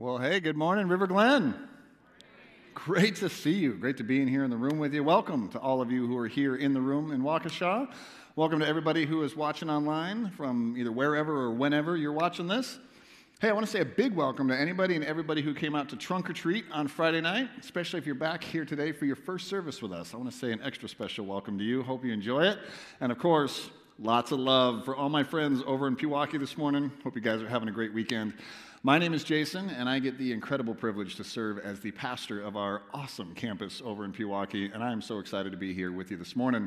Well, hey, good morning, River Glen. Great to see you. Great to be in here in the room with you. Welcome to all of you who are here in the room in Waukesha. Welcome to everybody who is watching online from either wherever or whenever you're watching this. Hey, I want to say a big welcome to anybody and everybody who came out to Trunk or Treat on Friday night, especially if you're back here today for your first service with us. I want to say an extra special welcome to you. Hope you enjoy it. And of course, lots of love for all my friends over in Pewaukee this morning. Hope you guys are having a great weekend. My name is Jason, and I get the incredible privilege to serve as the pastor of our awesome campus over in Pewaukee, and I am so excited to be here with you this morning.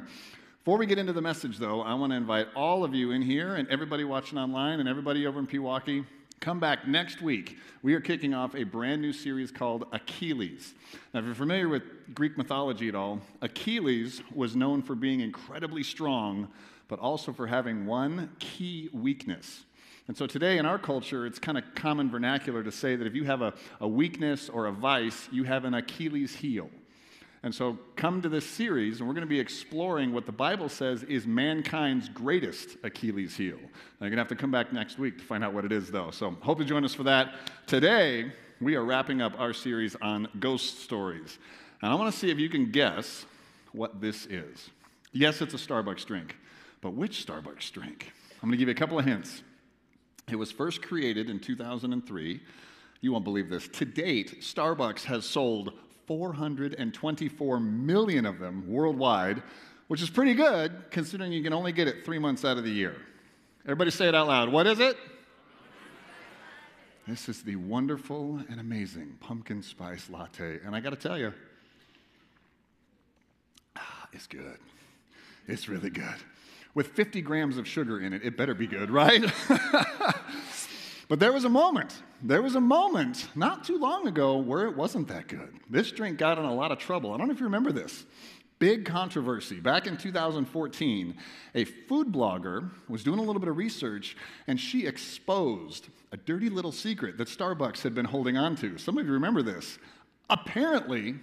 Before we get into the message, though, I want to invite all of you in here and everybody watching online and everybody over in Pewaukee. Come back next week. We are kicking off a brand new series called Achilles. Now, if you're familiar with Greek mythology at all, Achilles was known for being incredibly strong, but also for having one key weakness. And so today in our culture, it's kind of common vernacular to say that if you have a, a weakness or a vice, you have an Achilles heel. And so come to this series, and we're going to be exploring what the Bible says is mankind's greatest Achilles heel. Now, you're going to have to come back next week to find out what it is, though. So hope to join us for that. Today, we are wrapping up our series on ghost stories. And I want to see if you can guess what this is. Yes, it's a Starbucks drink, but which Starbucks drink? I'm going to give you a couple of hints. It was first created in 2003. You won't believe this. To date, Starbucks has sold 424 million of them worldwide, which is pretty good considering you can only get it three months out of the year. Everybody say it out loud. What is it? This is the wonderful and amazing pumpkin spice latte. And I got to tell you, it's good. It's really good with 50 grams of sugar in it. It better be good, right? but there was a moment, there was a moment not too long ago where it wasn't that good. This drink got in a lot of trouble. I don't know if you remember this. Big controversy. Back in 2014, a food blogger was doing a little bit of research and she exposed a dirty little secret that Starbucks had been holding on to. Some of you remember this. Apparently,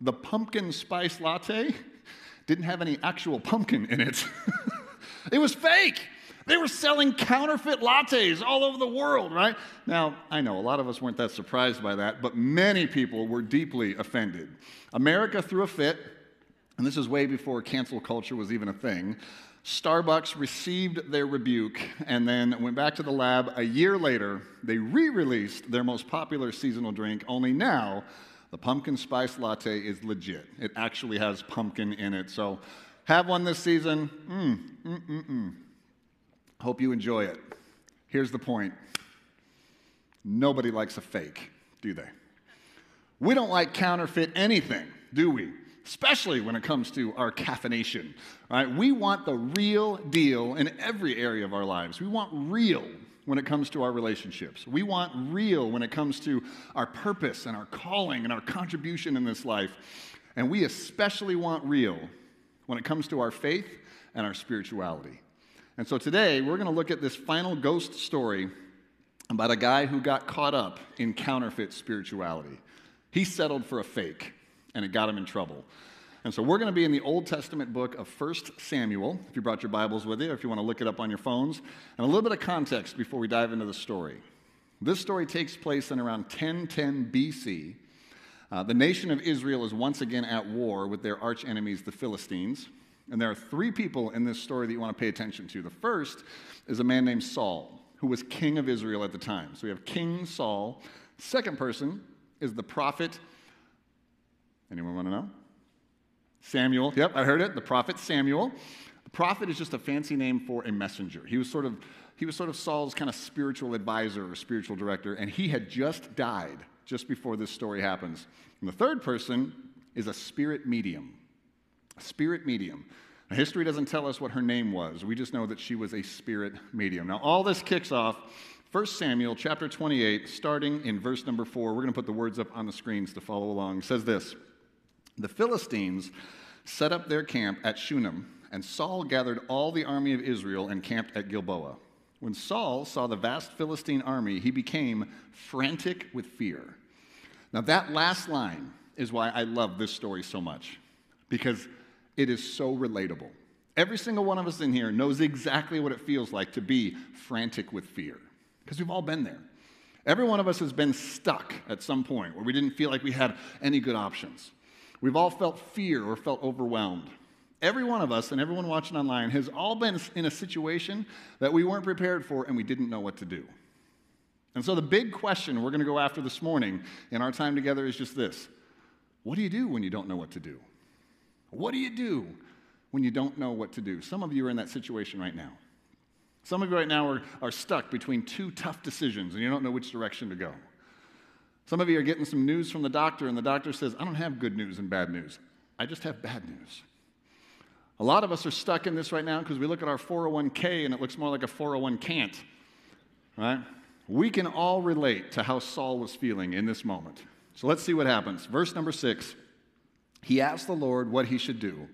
the pumpkin spice latte didn't have any actual pumpkin in it. It was fake. They were selling counterfeit lattes all over the world, right? Now, I know a lot of us weren't that surprised by that, but many people were deeply offended. America threw a fit, and this is way before cancel culture was even a thing. Starbucks received their rebuke and then went back to the lab. A year later, they re released their most popular seasonal drink, only now the pumpkin spice latte is legit. It actually has pumpkin in it. So, have one this season. Mm, mm, mm, mm. Hope you enjoy it. Here's the point nobody likes a fake, do they? We don't like counterfeit anything, do we? Especially when it comes to our caffeination. Right? We want the real deal in every area of our lives. We want real when it comes to our relationships. We want real when it comes to our purpose and our calling and our contribution in this life. And we especially want real when it comes to our faith and our spirituality. And so today we're going to look at this final ghost story about a guy who got caught up in counterfeit spirituality. He settled for a fake, and it got him in trouble. And so we're going to be in the Old Testament book of 1 Samuel, if you brought your Bibles with you, or if you want to look it up on your phones. And a little bit of context before we dive into the story. This story takes place in around 1010 BC uh, the nation of Israel is once again at war with their arch enemies, the Philistines. And there are three people in this story that you want to pay attention to. The first is a man named Saul, who was king of Israel at the time. So we have King Saul. Second person is the prophet. Anyone want to know? Samuel. Yep, I heard it. The prophet Samuel. The prophet is just a fancy name for a messenger. He was sort of he was sort of Saul's kind of spiritual advisor or spiritual director, and he had just died just before this story happens. And the third person is a spirit medium. A spirit medium. Now, history doesn't tell us what her name was. We just know that she was a spirit medium. Now, all this kicks off 1 Samuel chapter 28, starting in verse number 4. We're going to put the words up on the screens to follow along. It says this The Philistines set up their camp at Shunem, and Saul gathered all the army of Israel and camped at Gilboa. When Saul saw the vast Philistine army, he became frantic with fear. Now, that last line is why I love this story so much, because it is so relatable. Every single one of us in here knows exactly what it feels like to be frantic with fear, because we've all been there. Every one of us has been stuck at some point where we didn't feel like we had any good options. We've all felt fear or felt overwhelmed. Every one of us and everyone watching online has all been in a situation that we weren't prepared for and we didn't know what to do. And so the big question we're going to go after this morning in our time together is just this What do you do when you don't know what to do? What do you do when you don't know what to do? Some of you are in that situation right now. Some of you right now are, are stuck between two tough decisions and you don't know which direction to go. Some of you are getting some news from the doctor, and the doctor says, I don't have good news and bad news. I just have bad news. A lot of us are stuck in this right now because we look at our 401k and it looks more like a 401 can't, right? We can all relate to how Saul was feeling in this moment. So let's see what happens. Verse number six He asked the Lord what he should do,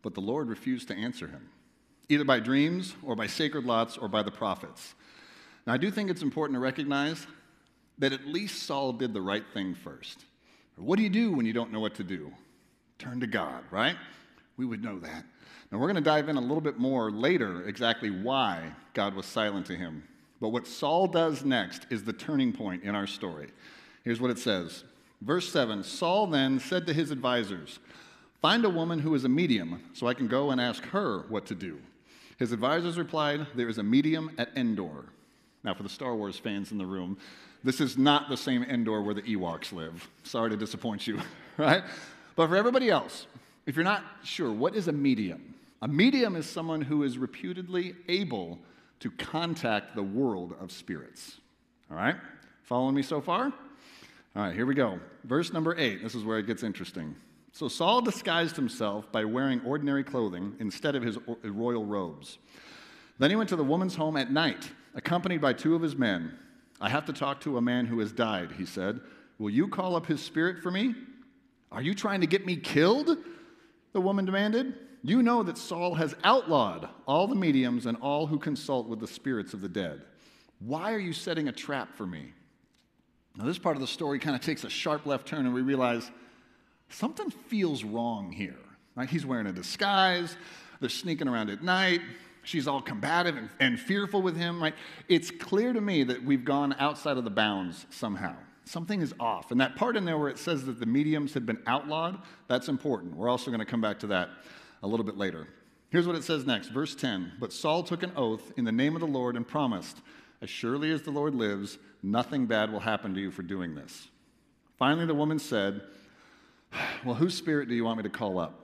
but the Lord refused to answer him, either by dreams or by sacred lots or by the prophets. Now, I do think it's important to recognize that at least Saul did the right thing first. What do you do when you don't know what to do? Turn to God, right? we would know that. Now, we're going to dive in a little bit more later exactly why God was silent to him. But what Saul does next is the turning point in our story. Here's what it says Verse 7 Saul then said to his advisors, Find a woman who is a medium, so I can go and ask her what to do. His advisors replied, There is a medium at Endor. Now, for the Star Wars fans in the room, this is not the same Endor where the Ewoks live. Sorry to disappoint you, right? But for everybody else, if you're not sure, what is a medium? A medium is someone who is reputedly able to contact the world of spirits. All right? Following me so far? All right, here we go. Verse number eight. This is where it gets interesting. So Saul disguised himself by wearing ordinary clothing instead of his royal robes. Then he went to the woman's home at night, accompanied by two of his men. I have to talk to a man who has died, he said. Will you call up his spirit for me? Are you trying to get me killed? the woman demanded. You know that Saul has outlawed all the mediums and all who consult with the spirits of the dead. Why are you setting a trap for me? Now, this part of the story kind of takes a sharp left turn, and we realize something feels wrong here. Right? He's wearing a disguise, they're sneaking around at night. She's all combative and, and fearful with him. Right? It's clear to me that we've gone outside of the bounds somehow. Something is off. And that part in there where it says that the mediums had been outlawed, that's important. We're also going to come back to that a little bit later. Here's what it says next, verse 10. But Saul took an oath in the name of the Lord and promised, As surely as the Lord lives, nothing bad will happen to you for doing this. Finally, the woman said, Well, whose spirit do you want me to call up?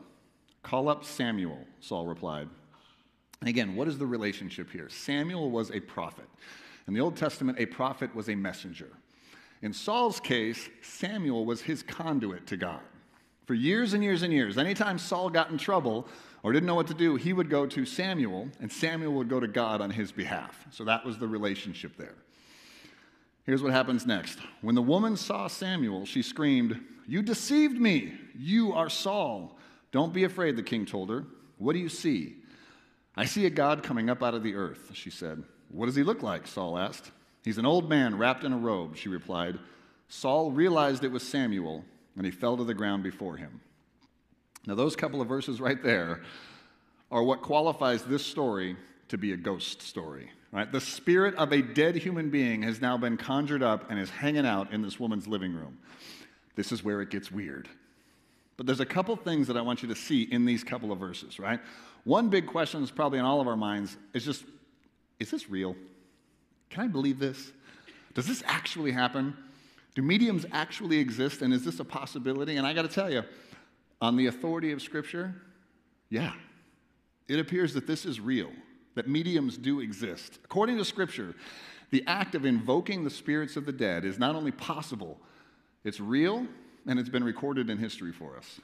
Call up Samuel, Saul replied. And again, what is the relationship here? Samuel was a prophet. In the Old Testament, a prophet was a messenger. In Saul's case, Samuel was his conduit to God. For years and years and years, anytime Saul got in trouble or didn't know what to do, he would go to Samuel, and Samuel would go to God on his behalf. So that was the relationship there. Here's what happens next. When the woman saw Samuel, she screamed, You deceived me! You are Saul. Don't be afraid, the king told her. What do you see? I see a God coming up out of the earth, she said. What does he look like? Saul asked. He's an old man wrapped in a robe, she replied. Saul realized it was Samuel, and he fell to the ground before him. Now, those couple of verses right there are what qualifies this story to be a ghost story. Right? The spirit of a dead human being has now been conjured up and is hanging out in this woman's living room. This is where it gets weird. But there's a couple things that I want you to see in these couple of verses, right? One big question is probably in all of our minds is just, is this real? Can I believe this? Does this actually happen? Do mediums actually exist? And is this a possibility? And I got to tell you, on the authority of Scripture, yeah, it appears that this is real, that mediums do exist. According to Scripture, the act of invoking the spirits of the dead is not only possible, it's real, and it's been recorded in history for us.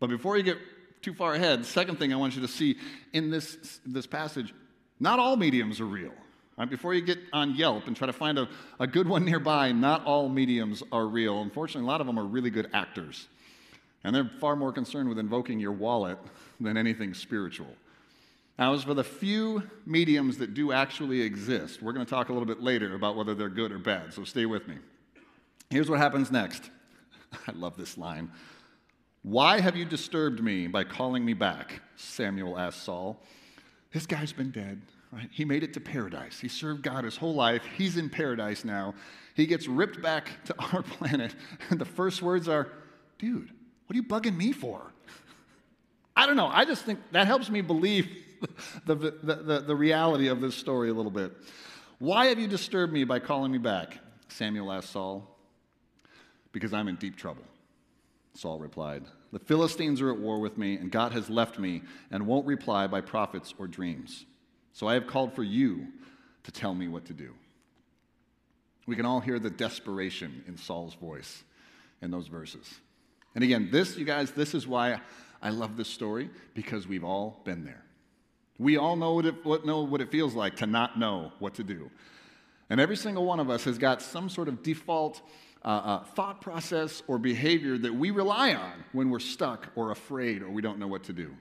But before you get too far ahead, second thing I want you to see in this, this passage, not all mediums are real. Right? Before you get on Yelp and try to find a, a good one nearby, not all mediums are real. Unfortunately, a lot of them are really good actors. And they're far more concerned with invoking your wallet than anything spiritual. Now, as for the few mediums that do actually exist, we're going to talk a little bit later about whether they're good or bad, so stay with me. Here's what happens next. I love this line. Why have you disturbed me by calling me back? Samuel asked Saul. This guy's been dead right? He made it to paradise. He served God his whole life. He's in paradise now. He gets ripped back to our planet, and the first words are, Dude, what are you bugging me for? I don't know. I just think that helps me believe the, the, the, the, reality of this story a little bit. Why have you disturbed me by calling me back? Samuel asked Saul. Because I'm in deep trouble. Saul replied, The Philistines are at war with me, and God has left me and won't reply by prophets or dreams. So I have called for you to tell me what to do. We can all hear the desperation in Saul's voice in those verses. And again, this, you guys, this is why I love this story, because we've all been there. We all know what it, know what it feels like to not know what to do. And every single one of us has got some sort of default uh, uh, thought process or behavior that we rely on when we're stuck or afraid or we don't know what to do.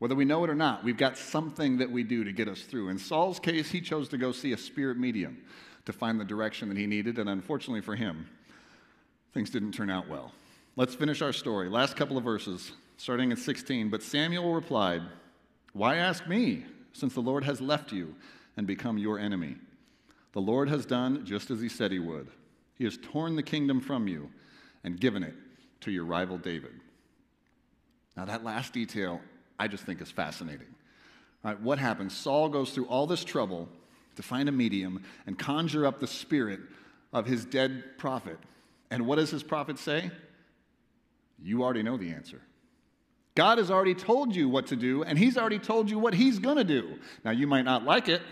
Whether we know it or not, we've got something that we do to get us through. In Saul's case, he chose to go see a spirit medium to find the direction that he needed, and unfortunately for him, things didn't turn out well. Let's finish our story. Last couple of verses, starting at 16. But Samuel replied, Why ask me, since the Lord has left you and become your enemy? The Lord has done just as he said he would. He has torn the kingdom from you and given it to your rival David. Now, that last detail I just think is fascinating. All right, what happens? Saul goes through all this trouble to find a medium and conjure up the spirit of his dead prophet. And what does his prophet say? You already know the answer. God has already told you what to do, and He's already told you what He's going to do. Now, you might not like it,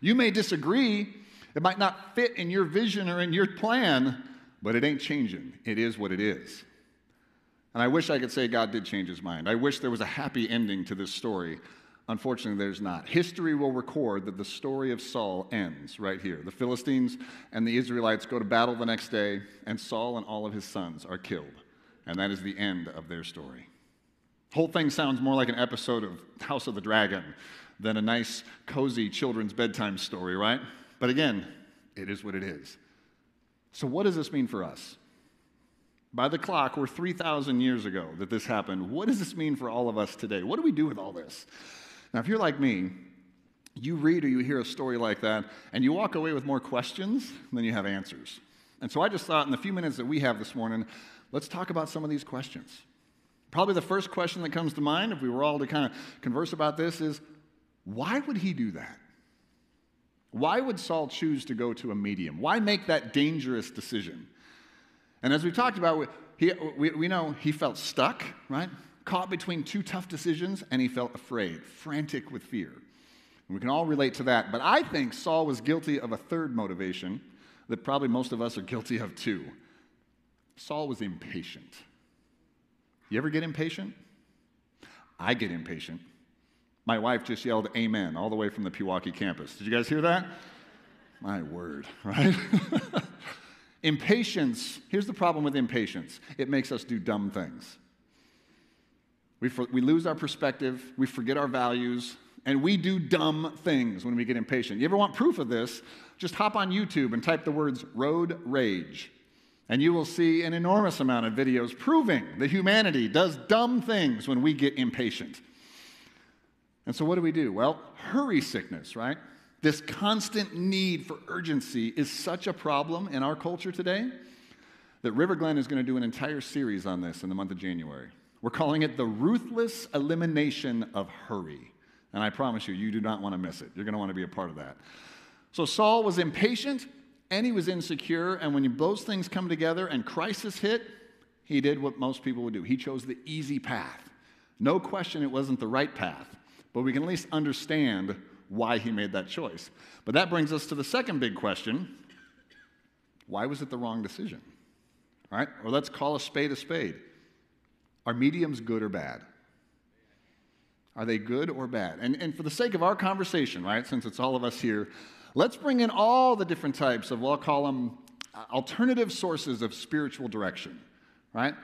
you may disagree, it might not fit in your vision or in your plan, but it ain't changing. It is what it is. And I wish I could say God did change his mind. I wish there was a happy ending to this story. Unfortunately, there's not. History will record that the story of Saul ends right here. The Philistines and the Israelites go to battle the next day, and Saul and all of his sons are killed. And that is the end of their story. Whole thing sounds more like an episode of House of the Dragon than a nice, cozy children's bedtime story, right? But again, it is what it is. So, what does this mean for us? By the clock, we're 3,000 years ago that this happened. What does this mean for all of us today? What do we do with all this? Now, if you're like me, you read or you hear a story like that, and you walk away with more questions than you have answers. And so I just thought in the few minutes that we have this morning, let's talk about some of these questions. Probably the first question that comes to mind, if we were all to kind of converse about this, is why would he do that? Why would Saul choose to go to a medium? Why make that dangerous decision? And as we talked about, he, we, we know he felt stuck, right? Caught between two tough decisions, and he felt afraid, frantic with fear. We can all relate to that. But I think Saul was guilty of a third motivation that probably most of us are guilty of too. Saul was impatient. You ever get impatient? I get impatient. My wife just yelled amen all the way from the Pewaukee campus. Did you guys hear that? My word, right? impatience, here's the problem with impatience it makes us do dumb things. We, for, we lose our perspective, we forget our values, and we do dumb things when we get impatient. You ever want proof of this? Just hop on YouTube and type the words road rage. And you will see an enormous amount of videos proving that humanity does dumb things when we get impatient. And so, what do we do? Well, hurry sickness, right? This constant need for urgency is such a problem in our culture today that River Glen is going to do an entire series on this in the month of January. We're calling it the ruthless elimination of hurry. And I promise you, you do not want to miss it. You're going to want to be a part of that. So, Saul was impatient and he was insecure. And when those things come together and crisis hit, he did what most people would do. He chose the easy path. No question it wasn't the right path but we can at least understand why he made that choice. But that brings us to the second big question why was it the wrong decision? All right, or let's call a spade a spade. Are mediums good or bad? Are they good or bad? And, and for the sake of our conversation, right, since it's all of us here, let's bring in all the different types of, we'll call them uh, alternative sources of spiritual direction, right?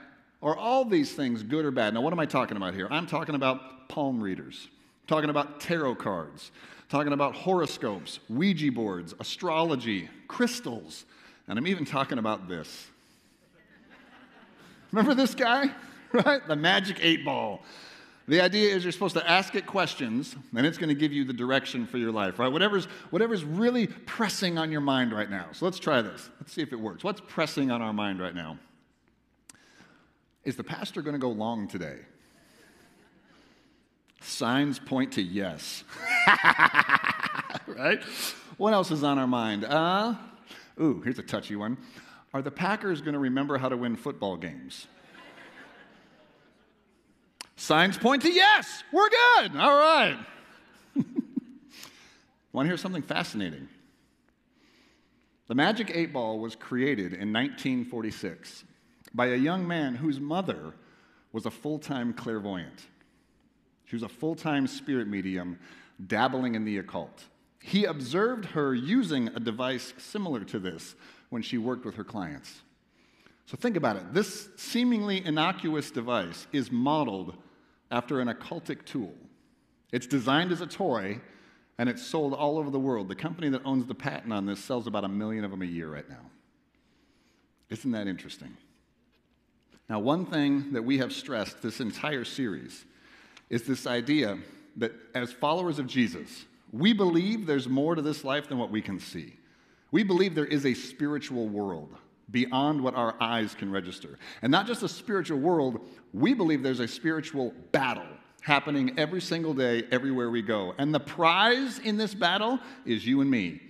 Are all these things good or bad? Now, what am I talking about here? I'm talking about palm readers talking about tarot cards, talking about horoscopes, Ouija boards, astrology, crystals, and I'm even talking about this. Remember this guy? Right? The magic eight ball. The idea is you're supposed to ask it questions, and it's going to give you the direction for your life, right? Whatever's, whatever's really pressing on your mind right now. So let's try this. Let's see if it works. What's pressing on our mind right now? Is the pastor going to go long today? Signs point to yes. right? What else is on our mind? Uh, ooh, here's a touchy one. Are the Packers going to remember how to win football games? Signs point to yes, we're good. All right. Want to hear something fascinating? The Magic 8 Ball was created in 1946 by a young man whose mother was a full time clairvoyant. She was a full time spirit medium dabbling in the occult. He observed her using a device similar to this when she worked with her clients. So think about it. This seemingly innocuous device is modeled after an occultic tool. It's designed as a toy and it's sold all over the world. The company that owns the patent on this sells about a million of them a year right now. Isn't that interesting? Now, one thing that we have stressed this entire series is this idea that as followers of Jesus, we believe there's more to this life than what we can see. We believe there is a spiritual world beyond what our eyes can register. And not just a spiritual world, we believe there's a spiritual battle happening every single day, everywhere we go. And the prize in this battle is you and me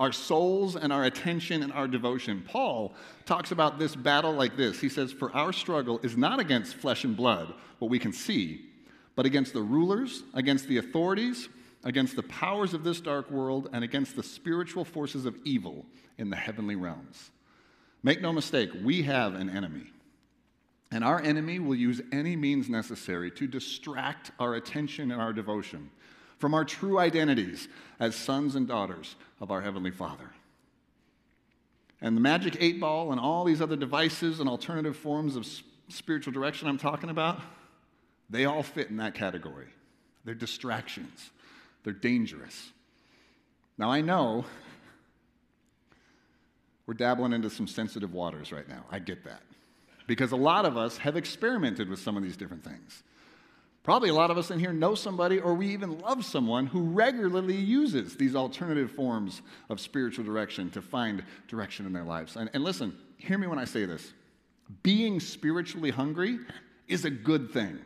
our souls and our attention and our devotion. Paul talks about this battle like this He says, For our struggle is not against flesh and blood, what we can see, but against the rulers, against the authorities, against the powers of this dark world, and against the spiritual forces of evil in the heavenly realms. Make no mistake, we have an enemy. And our enemy will use any means necessary to distract our attention and our devotion from our true identities as sons and daughters of our Heavenly Father. And the magic eight ball and all these other devices and alternative forms of spiritual direction I'm talking about, they all fit in that category. They're distractions, they're dangerous. Now, I know we're dabbling into some sensitive waters right now. I get that. Because a lot of us have experimented with some of these different things. Probably a lot of us in here know somebody or we even love someone who regularly uses these alternative forms of spiritual direction to find direction in their lives. And, and listen, hear me when I say this being spiritually hungry is a good thing.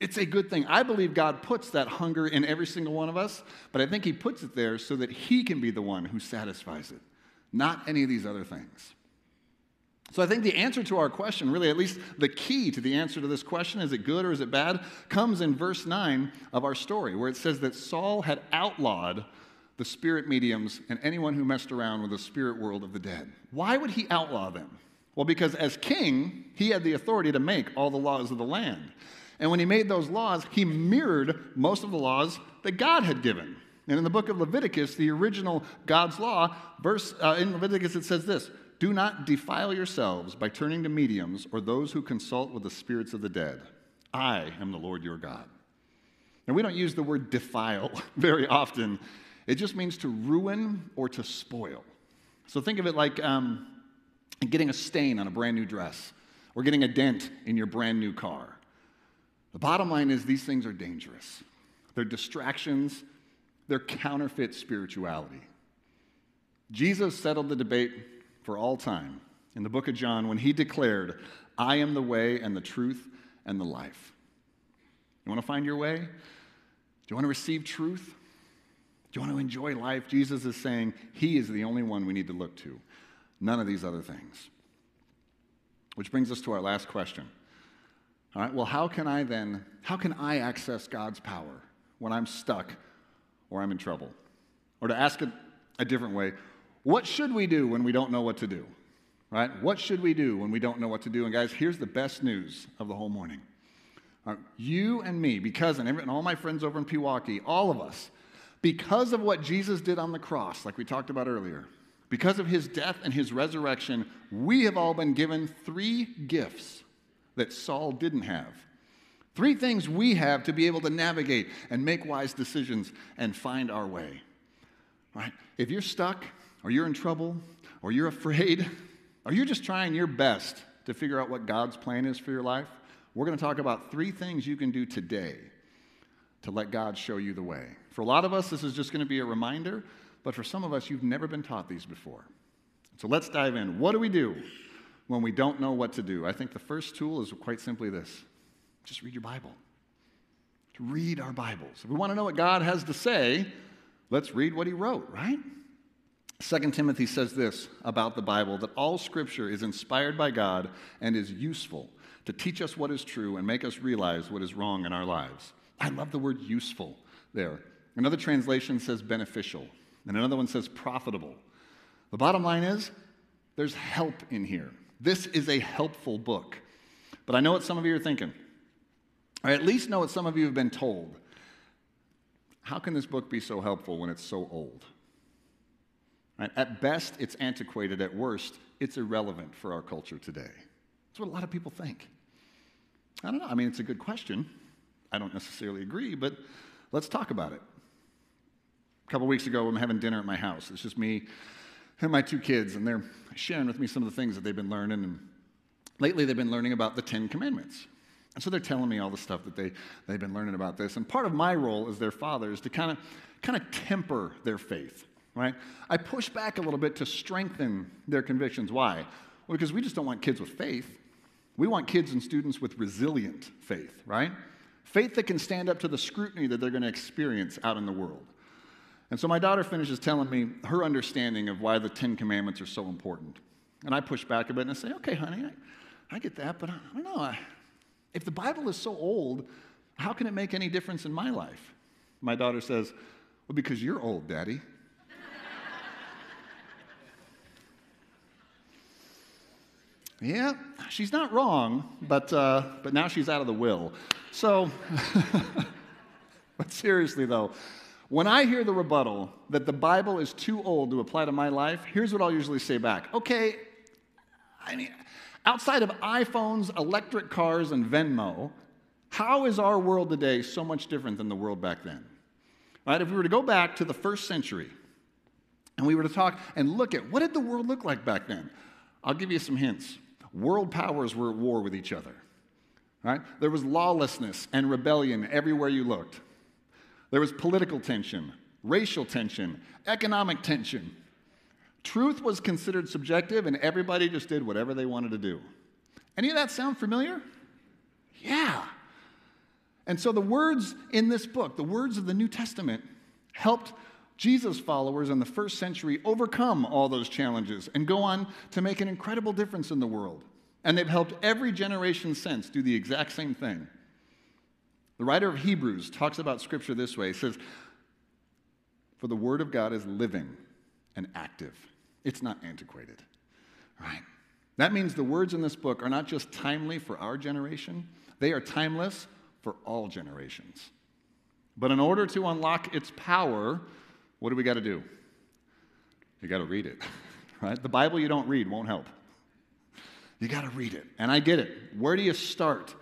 It's a good thing. I believe God puts that hunger in every single one of us, but I think He puts it there so that He can be the one who satisfies it, not any of these other things. So I think the answer to our question, really, at least the key to the answer to this question, is it good or is it bad, comes in verse 9 of our story, where it says that Saul had outlawed the spirit mediums and anyone who messed around with the spirit world of the dead. Why would he outlaw them? Well, because as king, he had the authority to make all the laws of the land. And when he made those laws, he mirrored most of the laws that God had given. And in the book of Leviticus, the original God's law, verse uh, in Leviticus it says this do not defile yourselves by turning to mediums or those who consult with the spirits of the dead. I am the Lord your God. And we don't use the word defile very often, it just means to ruin or to spoil. So think of it like um, getting a stain on a brand new dress or getting a dent in your brand new car. The bottom line is these things are dangerous. They're distractions, they're counterfeit spirituality. Jesus settled the debate for all time in the book of John when he declared, I am the way and the truth and the life. You want to find your way? Do you want to receive truth? Do you want to enjoy life? Jesus is saying he is the only one we need to look to, none of these other things. Which brings us to our last question. All right, well, how can I then, how can I access God's power when I'm stuck or I'm in trouble? Or to ask it a different way, what should we do when we don't know what to do? Right? What should we do when we don't know what to do? And guys, here's the best news of the whole morning. You and me, because, and all my friends over in Pewaukee, all of us, because of what Jesus did on the cross, like we talked about earlier, because of his death and his resurrection, we have all been given three gifts that Saul didn't have. Three things we have to be able to navigate and make wise decisions and find our way. Right? If you're stuck, or you're in trouble, or you're afraid, or you're just trying your best to figure out what God's plan is for your life, we're going to talk about three things you can do today to let God show you the way. For a lot of us, this is just going to be a reminder, but for some of us, you've never been taught these before. So let's dive in. What do we do when we don't know what to do? I think the first tool is quite simply this just read your Bible. To read our Bibles. If we want to know what God has to say, let's read what He wrote, right? 2 Timothy says this about the Bible that all scripture is inspired by God and is useful to teach us what is true and make us realize what is wrong in our lives. I love the word useful there. Another translation says beneficial, and another one says profitable. The bottom line is there's help in here. This is a helpful book. But I know what some of you are thinking. I at least know what some of you have been told. How can this book be so helpful when it's so old? Right? At best, it's antiquated. At worst, it's irrelevant for our culture today. That's what a lot of people think. I don't know. I mean, it's a good question. I don't necessarily agree, but let's talk about it. A couple weeks ago, I'm having dinner at my house. It's just me and my two kids, and they're sharing with me some of the things that they've been learning. And lately, they've been learning about the Ten Commandments. And so they're telling me all the stuff that they, they've been learning about this. And part of my role as their father is to kind of kind of temper their faith, right? I push back a little bit to strengthen their convictions. Why? Well, because we just don't want kids with faith. We want kids and students with resilient faith, right? Faith that can stand up to the scrutiny that they're going to experience out in the world. And so my daughter finishes telling me her understanding of why the Ten Commandments are so important. And I push back a bit and I say, okay, honey, I, I get that, but I, I don't know. I, if the Bible is so old, how can it make any difference in my life? My daughter says, well, because you're old, Daddy. Yeah, she's not wrong, but, uh, but now she's out of the will. So, but seriously though, when I hear the rebuttal that the Bible is too old to apply to my life, here's what I'll usually say back. Okay, I mean, outside of iPhones, electric cars, and Venmo, how is our world today so much different than the world back then? Right? If we were to go back to the first century and we were to talk and look at what did the world look like back then? I'll give you some hints world powers were at war with each other. Right? There was lawlessness and rebellion everywhere you looked. There was political tension, racial tension, economic tension. Truth was considered subjective, and everybody just did whatever they wanted to do. Any of that sound familiar? Yeah. And so the words in this book, the words of the New Testament, helped Jesus' followers in the first century overcome all those challenges and go on to make an incredible difference in the world. And they've helped every generation since do the exact same thing. The writer of Hebrews talks about Scripture this way. He says, For the Word of God is living and active, it's not antiquated. Right? That means the words in this book are not just timely for our generation, they are timeless for all generations. But in order to unlock its power, what do we got to do? You got to read it, right? The Bible you don't read won't help. You got to read it. And I get it. Where do you start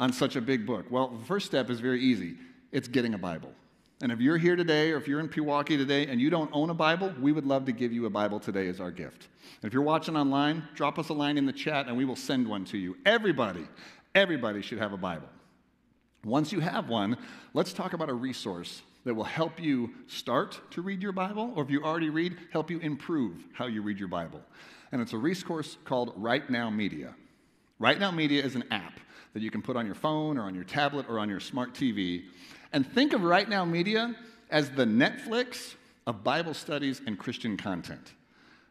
on such a big book? Well, the first step is very easy it's getting a Bible. And if you're here today or if you're in Pewaukee today and you don't own a Bible, we would love to give you a Bible today as our gift. And if you're watching online, drop us a line in the chat and we will send one to you. Everybody, everybody should have a Bible. Once you have one, let's talk about a resource that will help you start to read your Bible, or if you already read, help you improve how you read your Bible. And it's a resource called Right Now Media. Right Now Media is an app that you can put on your phone or on your tablet or on your smart TV. And think of Right Now Media as the Netflix of Bible studies and Christian content.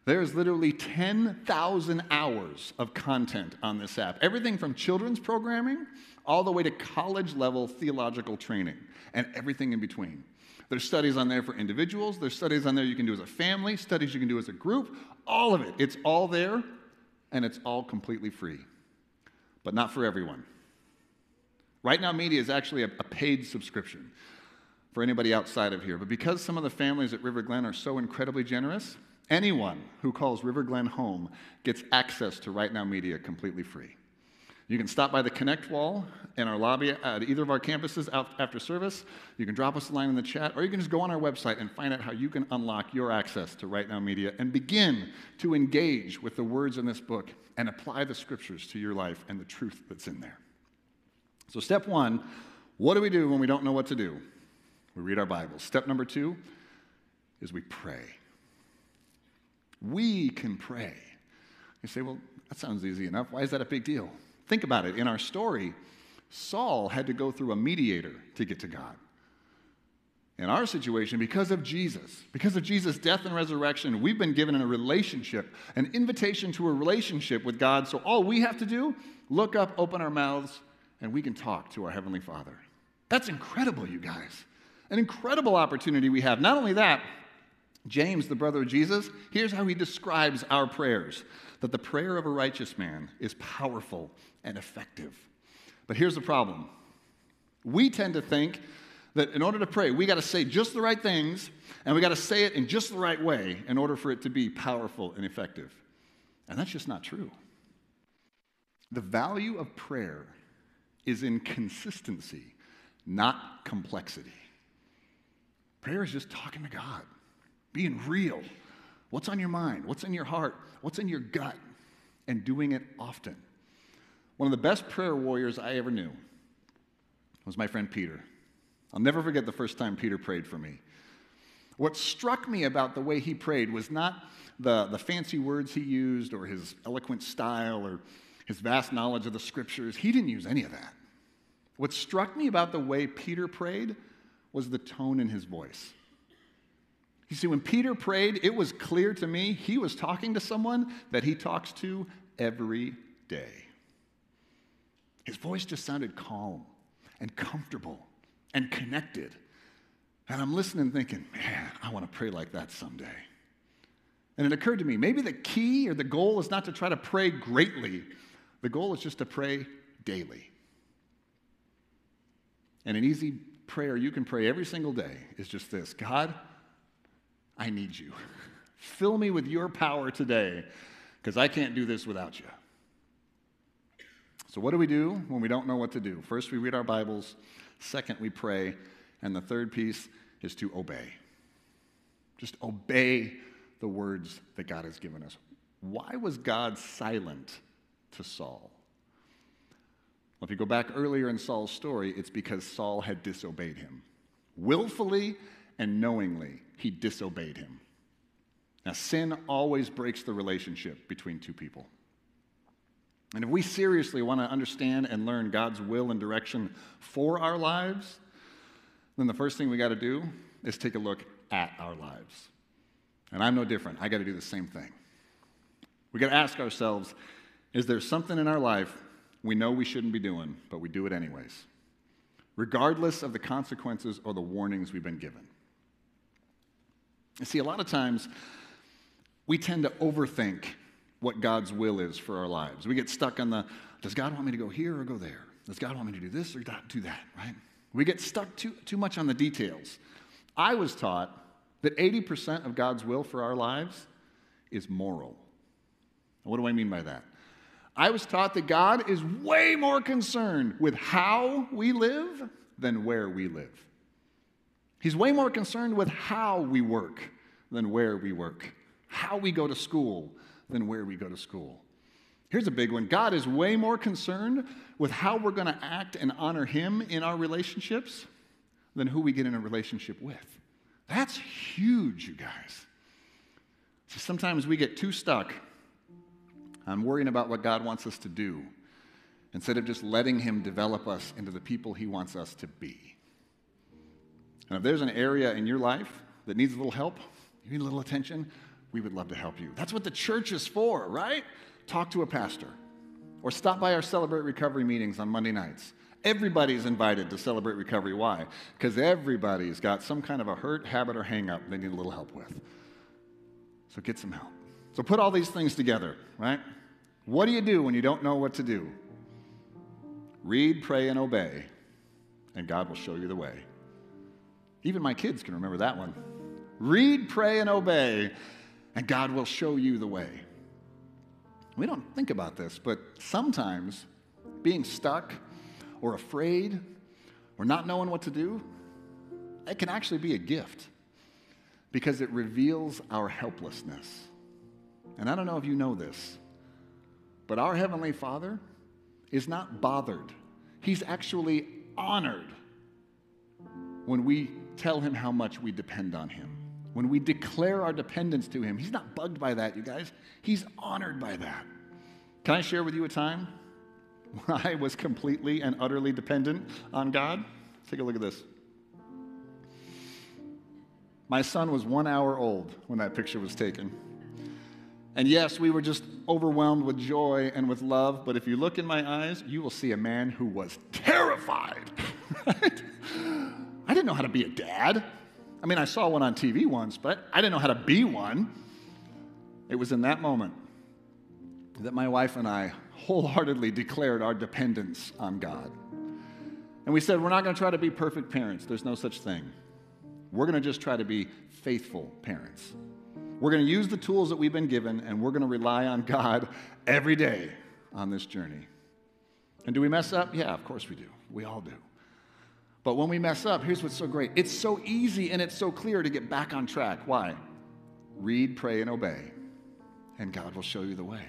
There's literally 10,000 hours of content on this app. Everything from children's programming all the way to college level theological training and everything in between. There's studies on there for individuals, there's studies on there you can do as a family, studies you can do as a group, all of it. It's all there and it's all completely free, but not for everyone. Right Now Media is actually a, a paid subscription for anybody outside of here, but because some of the families at River Glen are so incredibly generous, anyone who calls River Glen home gets access to Right Now Media completely free. You can stop by the Connect wall in our lobby at either of our campuses after service. You can drop us a line in the chat, or you can just go on our website and find out how you can unlock your access to Right Now Media and begin to engage with the words in this book and apply the scriptures to your life and the truth that's in there. So, step one what do we do when we don't know what to do? We read our Bibles. Step number two is we pray. We can pray. You say, well, that sounds easy enough. Why is that a big deal? Think about it. In our story, Saul had to go through a mediator to get to God. In our situation, because of Jesus, because of Jesus' death and resurrection, we've been given a relationship, an invitation to a relationship with God. So all we have to do, look up, open our mouths, and we can talk to our Heavenly Father. That's incredible, you guys. An incredible opportunity we have. Not only that, James, the brother of Jesus, here's how he describes our prayers that the prayer of a righteous man is powerful and effective. But here's the problem we tend to think that in order to pray, we got to say just the right things and we got to say it in just the right way in order for it to be powerful and effective. And that's just not true. The value of prayer is in consistency, not complexity. Prayer is just talking to God, being real. What's on your mind? What's in your heart? What's in your gut? And doing it often. One of the best prayer warriors I ever knew was my friend Peter. I'll never forget the first time Peter prayed for me. What struck me about the way he prayed was not the, the fancy words he used or his eloquent style or his vast knowledge of the scriptures. He didn't use any of that. What struck me about the way Peter prayed was the tone in his voice. You see, when Peter prayed, it was clear to me he was talking to someone that he talks to every day. His voice just sounded calm and comfortable and connected. And I'm listening thinking, man, I want to pray like that someday. And it occurred to me maybe the key or the goal is not to try to pray greatly, the goal is just to pray daily. And an easy prayer you can pray every single day is just this God, I need you. Fill me with your power today because I can't do this without you. So, what do we do when we don't know what to do? First, we read our Bibles. Second, we pray. And the third piece is to obey. Just obey the words that God has given us. Why was God silent to Saul? Well, if you go back earlier in Saul's story, it's because Saul had disobeyed him. Willfully and knowingly, he disobeyed him. Now, sin always breaks the relationship between two people. And if we seriously want to understand and learn God's will and direction for our lives, then the first thing we got to do is take a look at our lives. And I'm no different. I got to do the same thing. We got to ask ourselves is there something in our life we know we shouldn't be doing, but we do it anyways, regardless of the consequences or the warnings we've been given? See, a lot of times we tend to overthink what God's will is for our lives. We get stuck on the does God want me to go here or go there? Does God want me to do this or do that, right? We get stuck too, too much on the details. I was taught that 80% of God's will for our lives is moral. What do I mean by that? I was taught that God is way more concerned with how we live than where we live. He's way more concerned with how we work than where we work, how we go to school than where we go to school. Here's a big one God is way more concerned with how we're going to act and honor Him in our relationships than who we get in a relationship with. That's huge, you guys. So sometimes we get too stuck on worrying about what God wants us to do instead of just letting Him develop us into the people He wants us to be. And if there's an area in your life that needs a little help, you need a little attention, we would love to help you. That's what the church is for, right? Talk to a pastor or stop by our Celebrate Recovery meetings on Monday nights. Everybody's invited to Celebrate Recovery. Why? Because everybody's got some kind of a hurt, habit, or hang up they need a little help with. So get some help. So put all these things together, right? What do you do when you don't know what to do? Read, pray, and obey, and God will show you the way. Even my kids can remember that one. Read, pray, and obey, and God will show you the way. We don't think about this, but sometimes being stuck or afraid or not knowing what to do, it can actually be a gift because it reveals our helplessness. And I don't know if you know this, but our Heavenly Father is not bothered He's actually honored when we tell him how much we depend on him. When we declare our dependence to him, he's not bugged by that, you guys. He's honored by that. Can I share with you a time when I was completely and utterly dependent on God? Take a look at this. My son was one hour old when that picture was taken. And yes, we were just overwhelmed with joy and with love, but if you look in my eyes, you will see a man who was terrified. Right? Didn't know how to be a dad. I mean, I saw one on TV once, but I didn't know how to be one. It was in that moment that my wife and I wholeheartedly declared our dependence on God. And we said, we're not going to try to be perfect parents. There's no such thing. We're going to just try to be faithful parents. We're going to use the tools that we've been given, and we're going to rely on God every day on this journey. And do we mess up? Yeah, of course we do. We all do. But when we mess up, here's what's so great it's so easy and it's so clear to get back on track. Why? Read, pray, and obey, and God will show you the way.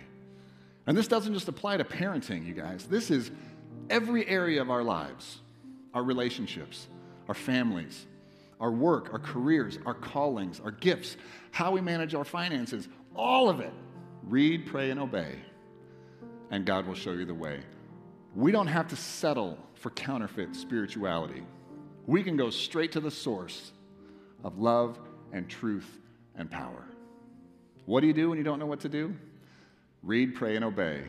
And this doesn't just apply to parenting, you guys. This is every area of our lives our relationships, our families, our work, our careers, our callings, our gifts, how we manage our finances, all of it. Read, pray, and obey, and God will show you the way. We don't have to settle for counterfeit spirituality. We can go straight to the source of love and truth and power. What do you do when you don't know what to do? Read, pray, and obey,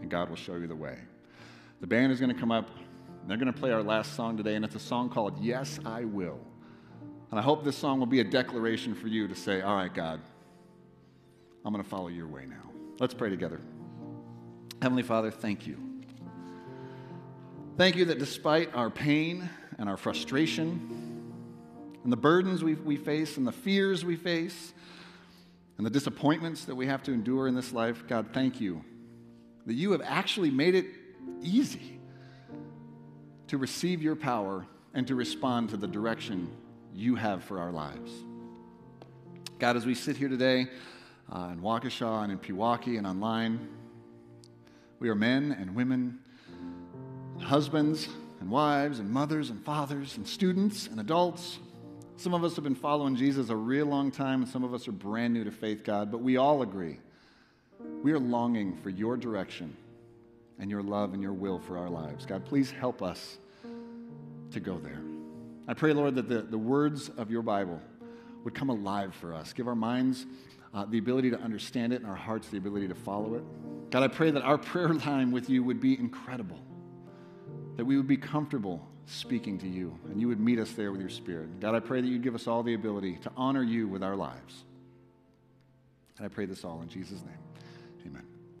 and God will show you the way. The band is going to come up. They're going to play our last song today, and it's a song called Yes, I Will. And I hope this song will be a declaration for you to say, All right, God, I'm going to follow your way now. Let's pray together. Heavenly Father, thank you. Thank you that despite our pain and our frustration and the burdens we, we face and the fears we face and the disappointments that we have to endure in this life, God, thank you that you have actually made it easy to receive your power and to respond to the direction you have for our lives. God, as we sit here today uh, in Waukesha and in Pewaukee and online, we are men and women, husbands and wives and mothers and fathers and students and adults. Some of us have been following Jesus a real long time, and some of us are brand new to faith, God, but we all agree. We are longing for your direction and your love and your will for our lives. God, please help us to go there. I pray, Lord, that the, the words of your Bible would come alive for us. Give our minds uh, the ability to understand it and our hearts the ability to follow it. God, I pray that our prayer time with you would be incredible, that we would be comfortable speaking to you, and you would meet us there with your Spirit. God, I pray that you'd give us all the ability to honor you with our lives. And I pray this all in Jesus' name.